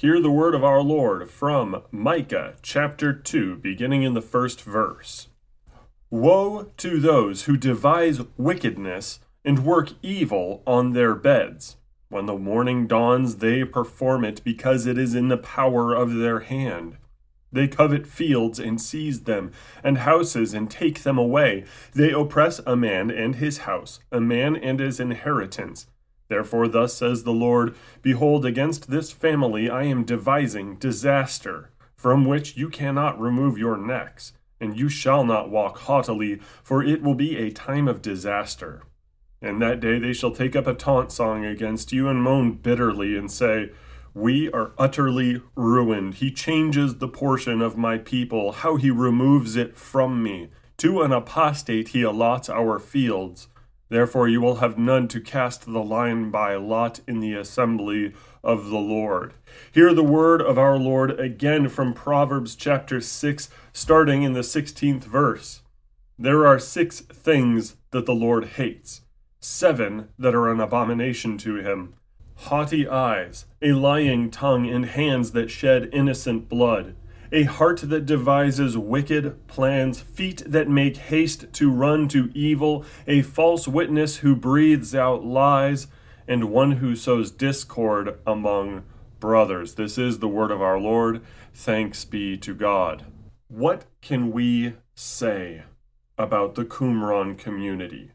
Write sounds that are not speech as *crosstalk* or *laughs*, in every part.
Hear the word of our Lord from Micah chapter 2, beginning in the first verse. Woe to those who devise wickedness and work evil on their beds. When the morning dawns, they perform it because it is in the power of their hand. They covet fields and seize them, and houses and take them away. They oppress a man and his house, a man and his inheritance Therefore, thus says the Lord Behold, against this family I am devising disaster, from which you cannot remove your necks, and you shall not walk haughtily, for it will be a time of disaster. And that day they shall take up a taunt song against you and moan bitterly and say, We are utterly ruined. He changes the portion of my people, how he removes it from me. To an apostate he allots our fields. Therefore you will have none to cast the line by lot in the assembly of the Lord. Hear the word of our Lord again from Proverbs chapter 6, starting in the 16th verse. There are six things that the Lord hates, seven that are an abomination to him haughty eyes, a lying tongue, and hands that shed innocent blood a heart that devises wicked plans, feet that make haste to run to evil, a false witness who breathes out lies, and one who sows discord among brothers. This is the word of our Lord. Thanks be to God. What can we say about the Qumran community?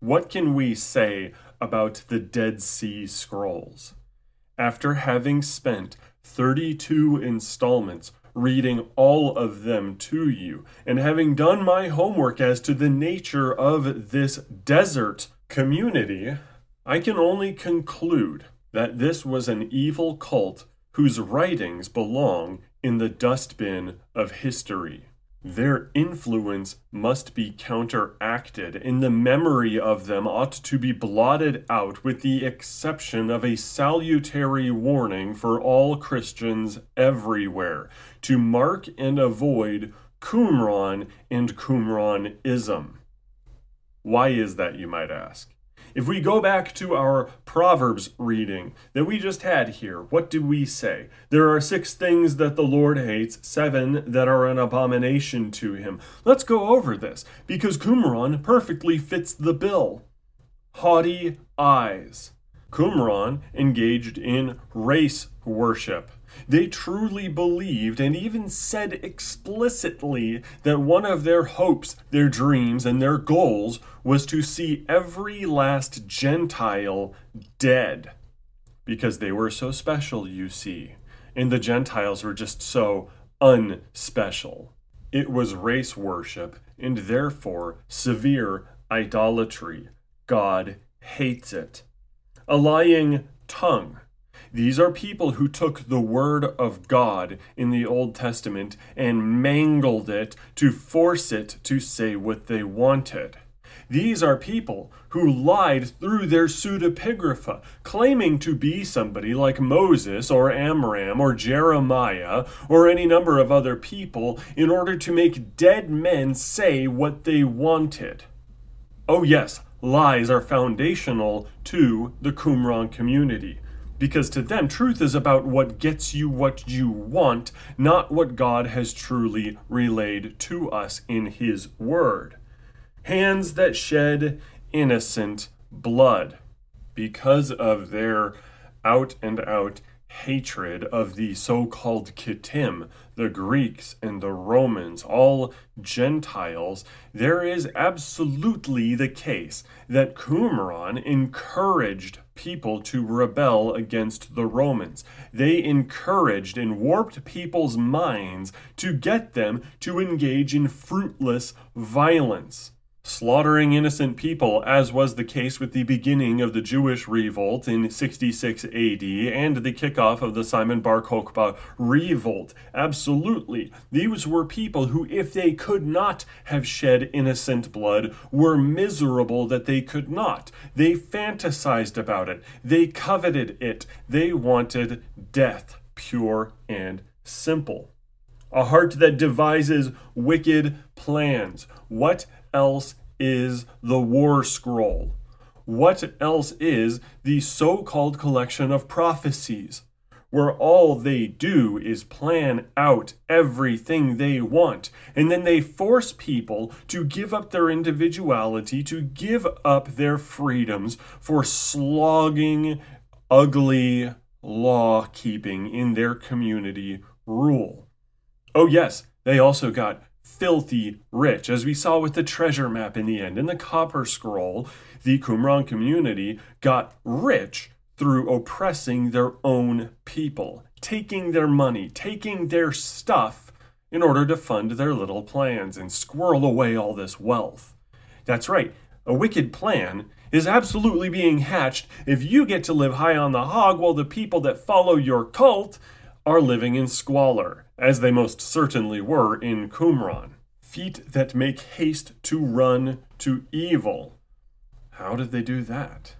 What can we say about the Dead Sea Scrolls? After having spent 32 installments reading all of them to you, and having done my homework as to the nature of this desert community, I can only conclude that this was an evil cult whose writings belong in the dustbin of history. Their influence must be counteracted, and the memory of them ought to be blotted out, with the exception of a salutary warning for all Christians everywhere to mark and avoid Qumran and Qumranism. Why is that, you might ask? If we go back to our Proverbs reading that we just had here, what do we say? There are six things that the Lord hates, seven that are an abomination to him. Let's go over this because Qumran perfectly fits the bill. Haughty eyes. Qumran engaged in race worship. They truly believed and even said explicitly that one of their hopes, their dreams, and their goals was to see every last Gentile dead. Because they were so special, you see, and the Gentiles were just so unspecial. It was race worship and therefore severe idolatry. God hates it. A lying tongue these are people who took the word of God in the Old Testament and mangled it to force it to say what they wanted. These are people who lied through their pseudepigrapha, claiming to be somebody like Moses or Amram or Jeremiah or any number of other people in order to make dead men say what they wanted. Oh, yes, lies are foundational to the Qumran community because to them, truth is about what gets you what you want, not what God has truly relayed to us in His Word. Hands that shed innocent blood because of their out and out hatred of the so called Kittim, the Greeks and the Romans, all Gentiles, there is absolutely the case that Qumran encouraged people to rebel against the Romans. They encouraged and warped people's minds to get them to engage in fruitless violence slaughtering innocent people, as was the case with the beginning of the Jewish revolt in 66 AD and the kickoff of the Simon Bar Kokhba revolt. Absolutely. These were people who, if they could not have shed innocent blood, were miserable that they could not. They fantasized about it, they coveted it, they wanted death, pure and simple. A heart that devises wicked plans. What else is the War Scroll? What else is the so called collection of prophecies? where all they do is plan out everything they want. And then they force people to give up their individuality, to give up their freedoms for slogging, ugly law keeping in their community rule. Oh, yes, they also got filthy rich, as we saw with the treasure map in the end. In the Copper Scroll, the Qumran community got rich through oppressing their own people, taking their money, taking their stuff in order to fund their little plans and squirrel away all this wealth. That's right, a wicked plan is absolutely being hatched if you get to live high on the hog while the people that follow your cult are living in squalor, as they most certainly were in Qumran. Feet that make haste to run to evil. How did they do that?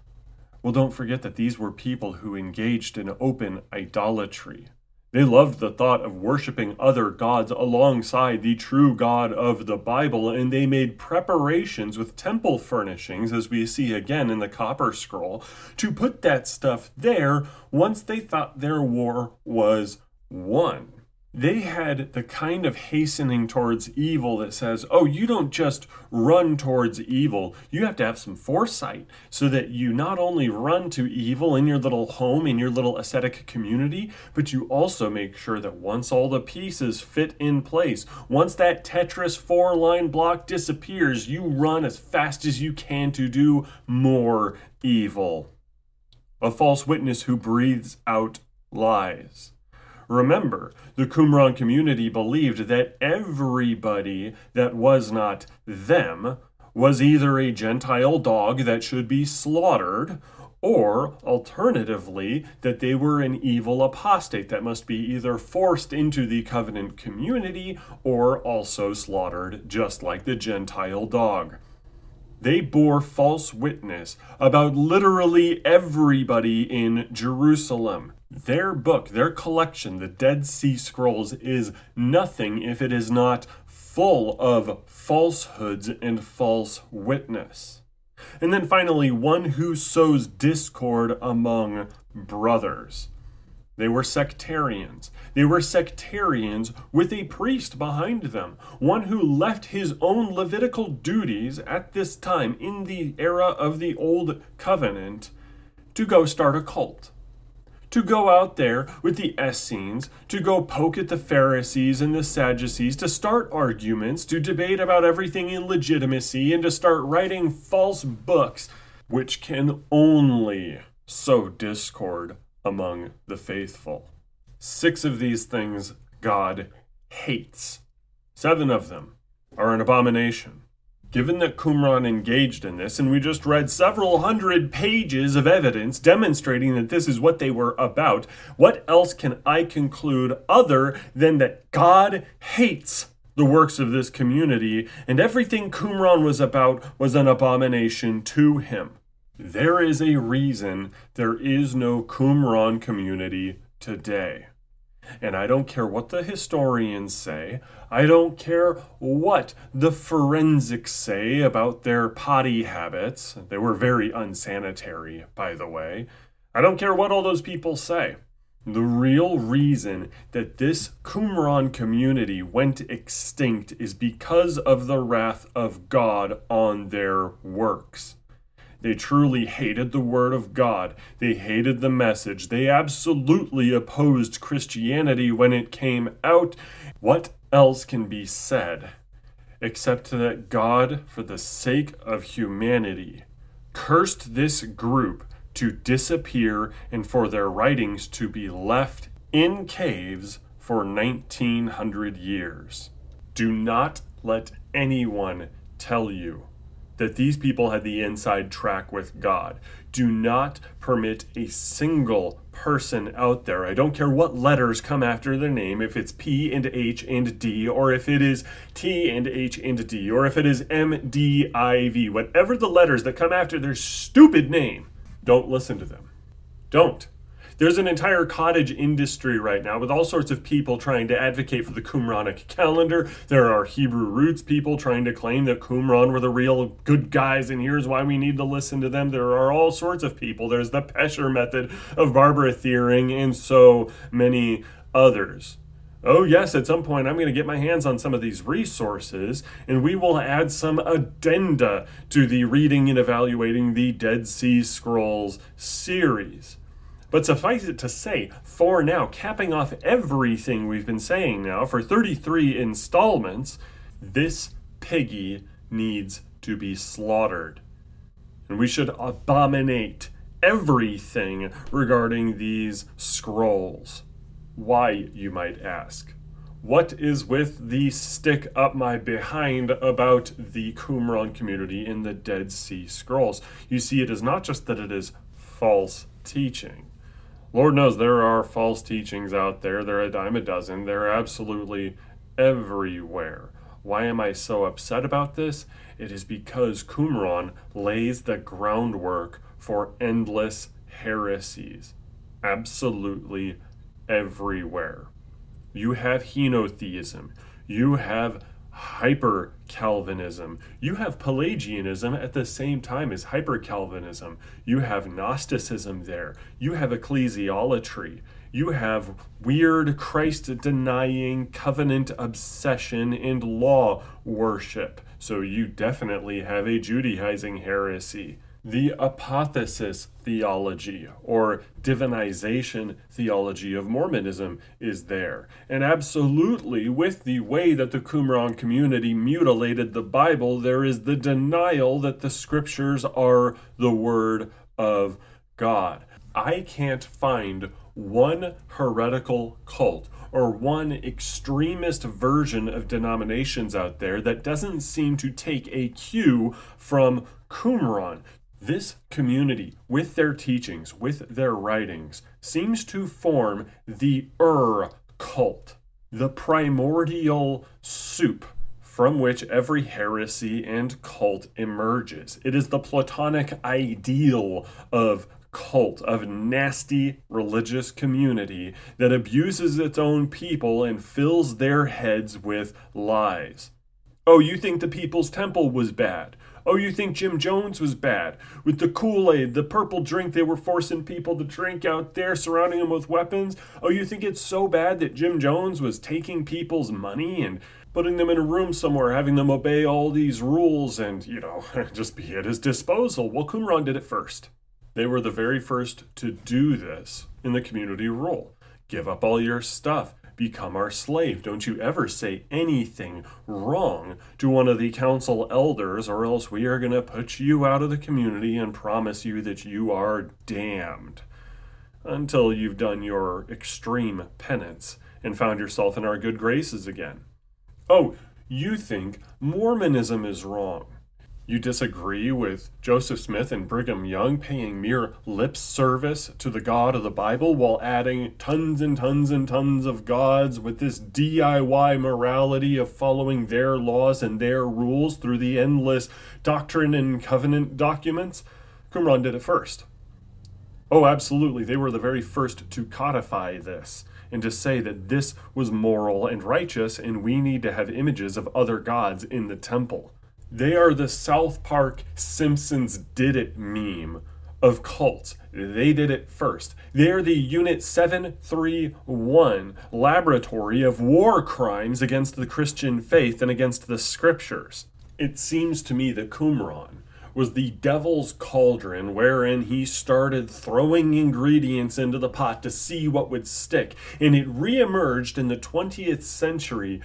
Well, don't forget that these were people who engaged in open idolatry. They loved the thought of worshiping other gods alongside the true God of the Bible, and they made preparations with temple furnishings, as we see again in the Copper Scroll, to put that stuff there once they thought their war was won they had the kind of hastening towards evil that says, oh, you don't just run towards evil. You have to have some foresight so that you not only run to evil in your little home, in your little ascetic community, but you also make sure that once all the pieces fit in place, once that Tetris four line block disappears, you run as fast as you can to do more evil. A false witness who breathes out lies. Remember, the Qumran community believed that everybody that was not them was either a Gentile dog that should be slaughtered, or alternatively, that they were an evil apostate that must be either forced into the covenant community or also slaughtered, just like the Gentile dog. They bore false witness about literally everybody in Jerusalem. Their book, their collection, the Dead Sea Scrolls, is nothing if it is not full of falsehoods and false witness. And then finally, one who sows discord among brothers. They were sectarians. They were sectarians with a priest behind them, one who left his own Levitical duties at this time in the era of the Old Covenant to go start a cult to go out there with the Essenes, to go poke at the Pharisees and the Sadducees, to start arguments, to debate about everything in legitimacy, and to start writing false books, which can only sow discord among the faithful. Six of these things God hates. Seven of them are an abomination. Given that Qumran engaged in this, and we just read several hundred pages of evidence demonstrating that this is what they were about, what else can I conclude other than that God hates the works of this community, and everything Qumran was about was an abomination to him? There is a reason there is no Qumran community today. And I don't care what the historians say. I don't care what the forensics say about their potty habits. They were very unsanitary, by the way. I don't care what all those people say. The real reason that this Qumran community went extinct is because of the wrath of God on their works. They truly hated the Word of God. They hated the message. They absolutely opposed Christianity when it came out. What else can be said except that God, for the sake of humanity, cursed this group to disappear and for their writings to be left in caves for 1900 years? Do not let anyone tell you that these people had the inside track with God. Do not permit a single person out there. I don't care what letters come after their name, if it's P and H and D, or if it is T and H and D, or if it is M, D, I, V, whatever the letters that come after their stupid name, don't listen to them. Don't. There's an entire cottage industry right now with all sorts of people trying to advocate for the Qumranic calendar. There are Hebrew roots people trying to claim that Qumran were the real good guys and here's why we need to listen to them. There are all sorts of people. There's the Pesher method of Barbara Thiering and so many others. Oh, yes, at some point I'm going to get my hands on some of these resources, and we will add some addenda to the Reading and Evaluating the Dead Sea Scrolls series. But suffice it to say, for now, capping off everything we've been saying now for 33 installments, this piggy needs to be slaughtered. And we should abominate everything regarding these scrolls. Why, you might ask? What is with the stick up my behind about the Qumran community in the Dead Sea Scrolls? You see, it is not just that it is false teaching. Lord knows there are false teachings out there. They're a dime a dozen. They're absolutely everywhere. Why am I so upset about this? It is because Qumran lays the groundwork for endless heresies. Absolutely everywhere. You have henotheism. You have hyper Calvinism. You have Pelagianism at the same time as hyper Calvinism. You have Gnosticism there. You have ecclesiolatry. You have weird Christ denying covenant obsession and law worship. So you definitely have a Judaizing heresy the apotheosis theology or divinization theology of Mormonism is there. And absolutely, with the way that the Qumran community mutilated the Bible, there is the denial that the scriptures are the Word of God. I can't find one heretical cult or one extremist version of denominations out there that doesn't seem to take a cue from Qumran this community, with their teachings, with their writings, seems to form the Ur cult, the primordial soup from which every heresy and cult emerges. It is the Platonic ideal of cult, of nasty religious community that abuses its own people and fills their heads with lies. Oh, you think the People's Temple was bad? Oh, you think Jim Jones was bad? With the Kool Aid, the purple drink they were forcing people to drink out there, surrounding them with weapons? Oh, you think it's so bad that Jim Jones was taking people's money and putting them in a room somewhere, having them obey all these rules and, you know, *laughs* just be at his disposal? Well, Qumran did it first. They were the very first to do this in the community rule. Give up all your stuff become our slave. Don't you ever say anything wrong to one of the council elders, or else we are going to put you out of the community and promise you that you are damned. Until you've done your extreme penance and found yourself in our good graces again. Oh, you think Mormonism is wrong. You disagree with Joseph Smith and Brigham Young paying mere lip service to the God of the Bible while adding tons and tons and tons of gods with this DIY morality of following their laws and their rules through the endless doctrine and covenant documents? Qumran did it first. Oh, absolutely. They were the very first to codify this and to say that this was moral and righteous, and we need to have images of other gods in the temple. They are the South Park Simpsons did it meme of cults. They did it first. They are the Unit 731 laboratory of war crimes against the Christian faith and against the scriptures. It seems to me the Qumran was the devil's cauldron wherein he started throwing ingredients into the pot to see what would stick, and it reemerged in the 20th century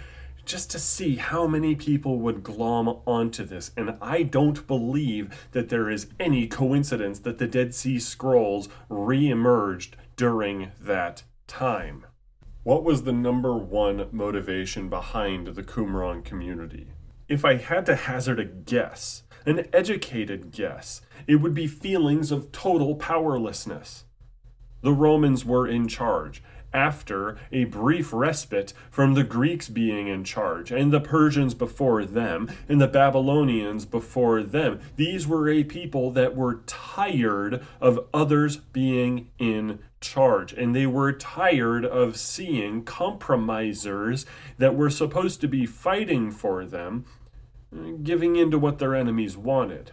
just to see how many people would glom onto this. And I don't believe that there is any coincidence that the Dead Sea Scrolls re emerged during that time. What was the number one motivation behind the Qumran community? If I had to hazard a guess, an educated guess, it would be feelings of total powerlessness. The Romans were in charge. After a brief respite from the Greeks being in charge, and the Persians before them, and the Babylonians before them. These were a people that were tired of others being in charge, and they were tired of seeing compromisers that were supposed to be fighting for them giving in to what their enemies wanted.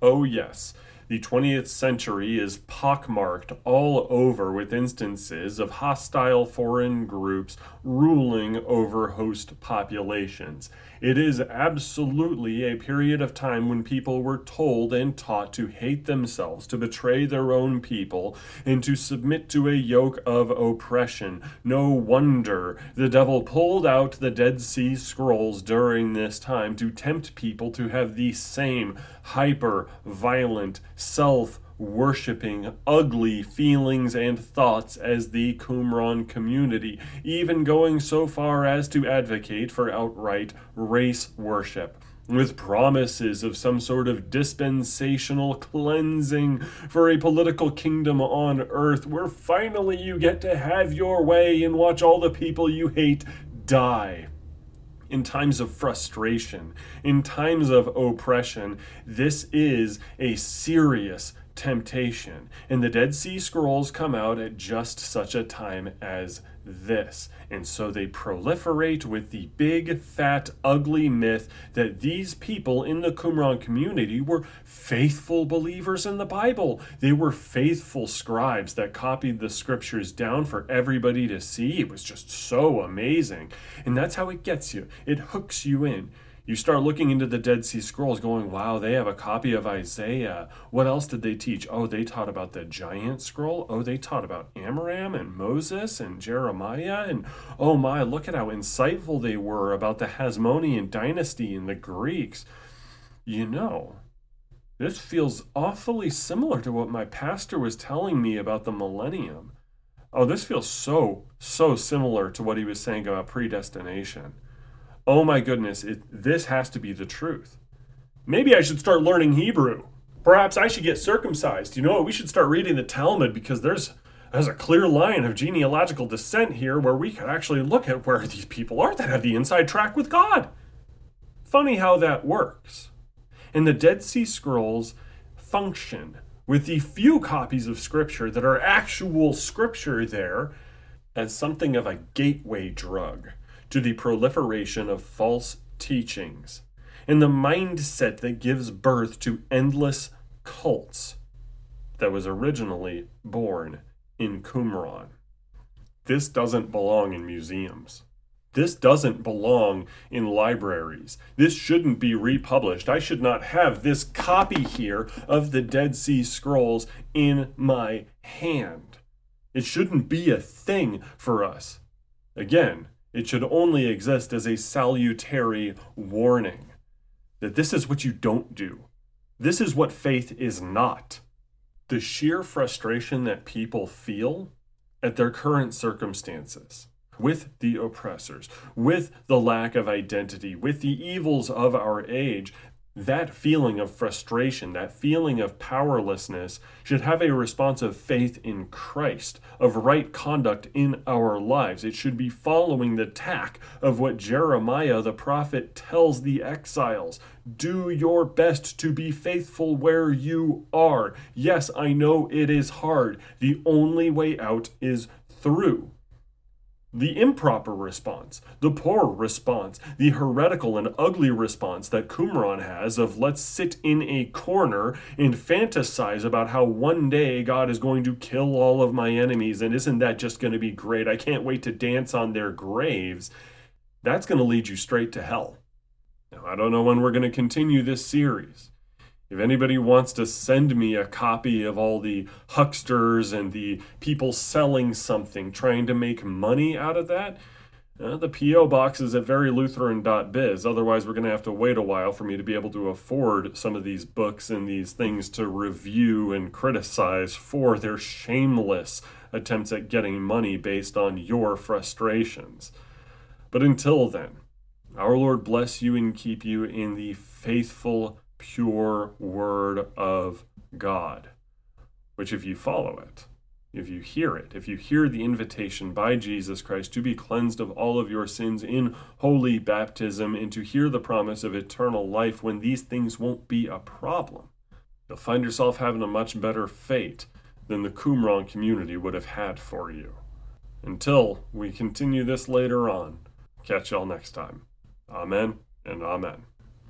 Oh, yes, the 20th century is pockmarked all over with instances of hostile foreign groups ruling over host populations. It is absolutely a period of time when people were told and taught to hate themselves, to betray their own people, and to submit to a yoke of oppression. No wonder the devil pulled out the Dead Sea Scrolls during this time to tempt people to have the same hyper violent self worshipping ugly feelings and thoughts as the Qumran community, even going so far as to advocate for outright race worship. With promises of some sort of dispensational cleansing for a political kingdom on earth where finally you get to have your way and watch all the people you hate die in times of frustration, in times of oppression. This is a serious temptation. And the Dead Sea Scrolls come out at just such a time as this. And so they proliferate with the big, fat, ugly myth that these people in the Qumran community were faithful believers in the Bible. They were faithful scribes that copied the scriptures down for everybody to see. It was just so amazing. And that's how it gets you, it hooks you in. You start looking into the Dead Sea Scrolls, going, wow, they have a copy of Isaiah. What else did they teach? Oh, they taught about the giant scroll. Oh, they taught about Amram and Moses and Jeremiah. And oh my, look at how insightful they were about the Hasmonean dynasty and the Greeks. You know, this feels awfully similar to what my pastor was telling me about the millennium. Oh, this feels so, so similar to what he was saying about predestination oh my goodness, it, this has to be the truth. Maybe I should start learning Hebrew. Perhaps I should get circumcised. You know what? We should start reading the Talmud because there's there's a clear line of genealogical descent here where we could actually look at where these people are that have the inside track with God. Funny how that works. And the Dead Sea Scrolls function with the few copies of Scripture that are actual Scripture there as something of a gateway drug to the proliferation of false teachings and the mindset that gives birth to endless cults that was originally born in Qumran. This doesn't belong in museums. This doesn't belong in libraries. This shouldn't be republished. I should not have this copy here of the Dead Sea Scrolls in my hand. It shouldn't be a thing for us. Again, it should only exist as a salutary warning that this is what you don't do. This is what faith is not. The sheer frustration that people feel at their current circumstances, with the oppressors, with the lack of identity, with the evils of our age, that feeling of frustration, that feeling of powerlessness, should have a response of faith in Christ, of right conduct in our lives. It should be following the tack of what Jeremiah the prophet tells the exiles Do your best to be faithful where you are. Yes, I know it is hard. The only way out is through the improper response, the poor response, the heretical and ugly response that Qumran has of let's sit in a corner and fantasize about how one day God is going to kill all of my enemies and isn't that just going to be great? I can't wait to dance on their graves. That's going to lead you straight to hell. Now, I don't know when we're going to continue this series. If anybody wants to send me a copy of all the hucksters and the people selling something, trying to make money out of that, uh, the P.O. box is at verylutheran.biz. Otherwise, we're going to have to wait a while for me to be able to afford some of these books and these things to review and criticize for their shameless attempts at getting money based on your frustrations. But until then, our Lord bless you and keep you in the faithful pure word of God, which, if you follow it, if you hear it, if you hear the invitation by Jesus Christ to be cleansed of all of your sins in holy baptism and to hear the promise of eternal life when these things won't be a problem, you'll find yourself having a much better fate than the Qumran community would have had for you. Until we continue this later on, catch y'all next time. Amen and amen.